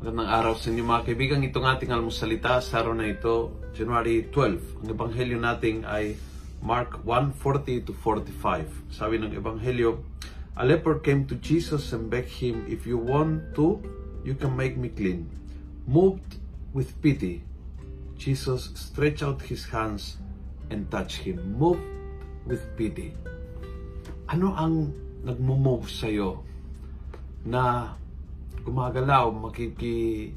araw sa inyo mga kaibigan. Itong ating almusalita sa araw na ito, January 12. Ang ebanghelyo natin ay Mark 1:40 to 45. Sabi ng ebanghelyo, A leper came to Jesus and begged him, If you want to, you can make me clean. Moved with pity, Jesus stretched out his hands and touched him. Moved with pity. Ano ang nagmo-move sa'yo na gumagalaw, makikitungo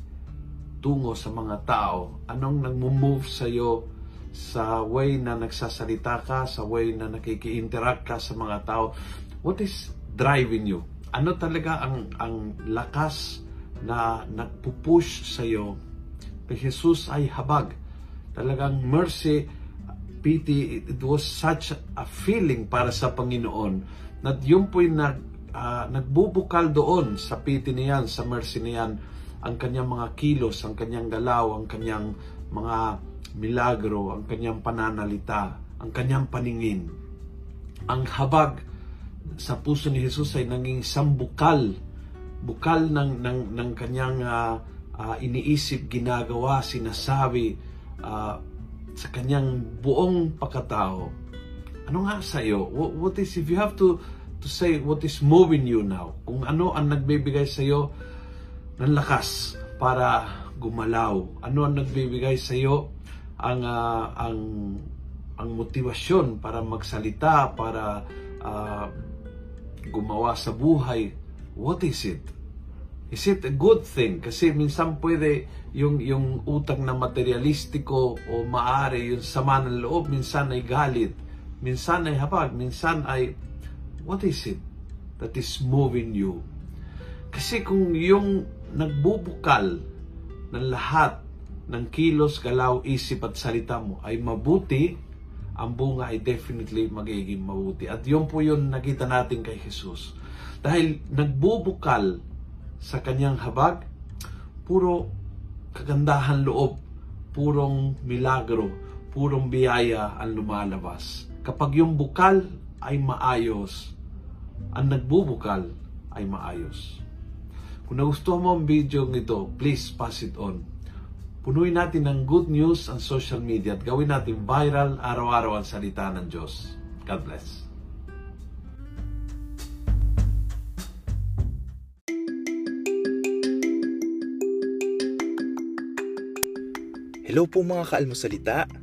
sa mga tao? Anong nagmo-move sa'yo sa way na nagsasalita ka, sa way na nakiki-interact ka sa mga tao? What is driving you? Ano talaga ang, ang lakas na nagpupush sa'yo? Kay Jesus ay habag. Talagang mercy, pity, it was such a feeling para sa Panginoon na yun po'y nag uh, nagbubukal doon sa piti niyan, sa mercy niyan, ang kanyang mga kilos, ang kanyang galaw, ang kanyang mga milagro, ang kanyang pananalita, ang kanyang paningin. Ang habag sa puso ni Jesus ay naging isang bukal, ng, ng, ng kanyang uh, uh, iniisip, ginagawa, sinasabi uh, sa kanyang buong pagkatao. Ano nga sa iyo? What, what is, if you have to to say what is moving you now. Kung ano ang nagbibigay sa iyo ng lakas para gumalaw. Ano ang nagbibigay sa iyo ang uh, ang ang motibasyon para magsalita, para uh, gumawa sa buhay. What is it? Is it a good thing? Kasi minsan pwede yung, yung utang na materialistiko o maari yung sama ng loob, minsan ay galit, minsan ay habag, minsan ay What is it that is moving you? Kasi kung yung nagbubukal ng lahat ng kilos, galaw, isip at salita mo ay mabuti, ang bunga ay definitely magiging mabuti. At yun po yun nakita natin kay Jesus. Dahil nagbubukal sa kanyang habag, puro kagandahan loob, purong milagro, purong biyaya ang lumalabas. Kapag yung bukal ay maayos, ang nagbubukal ay maayos. Kung nagustuhan mo ang video nito, please pass it on. Punuin natin ng good news ang social media at gawin natin viral araw-araw ang salita ng Diyos. God bless. Hello po mga kaalmosalita.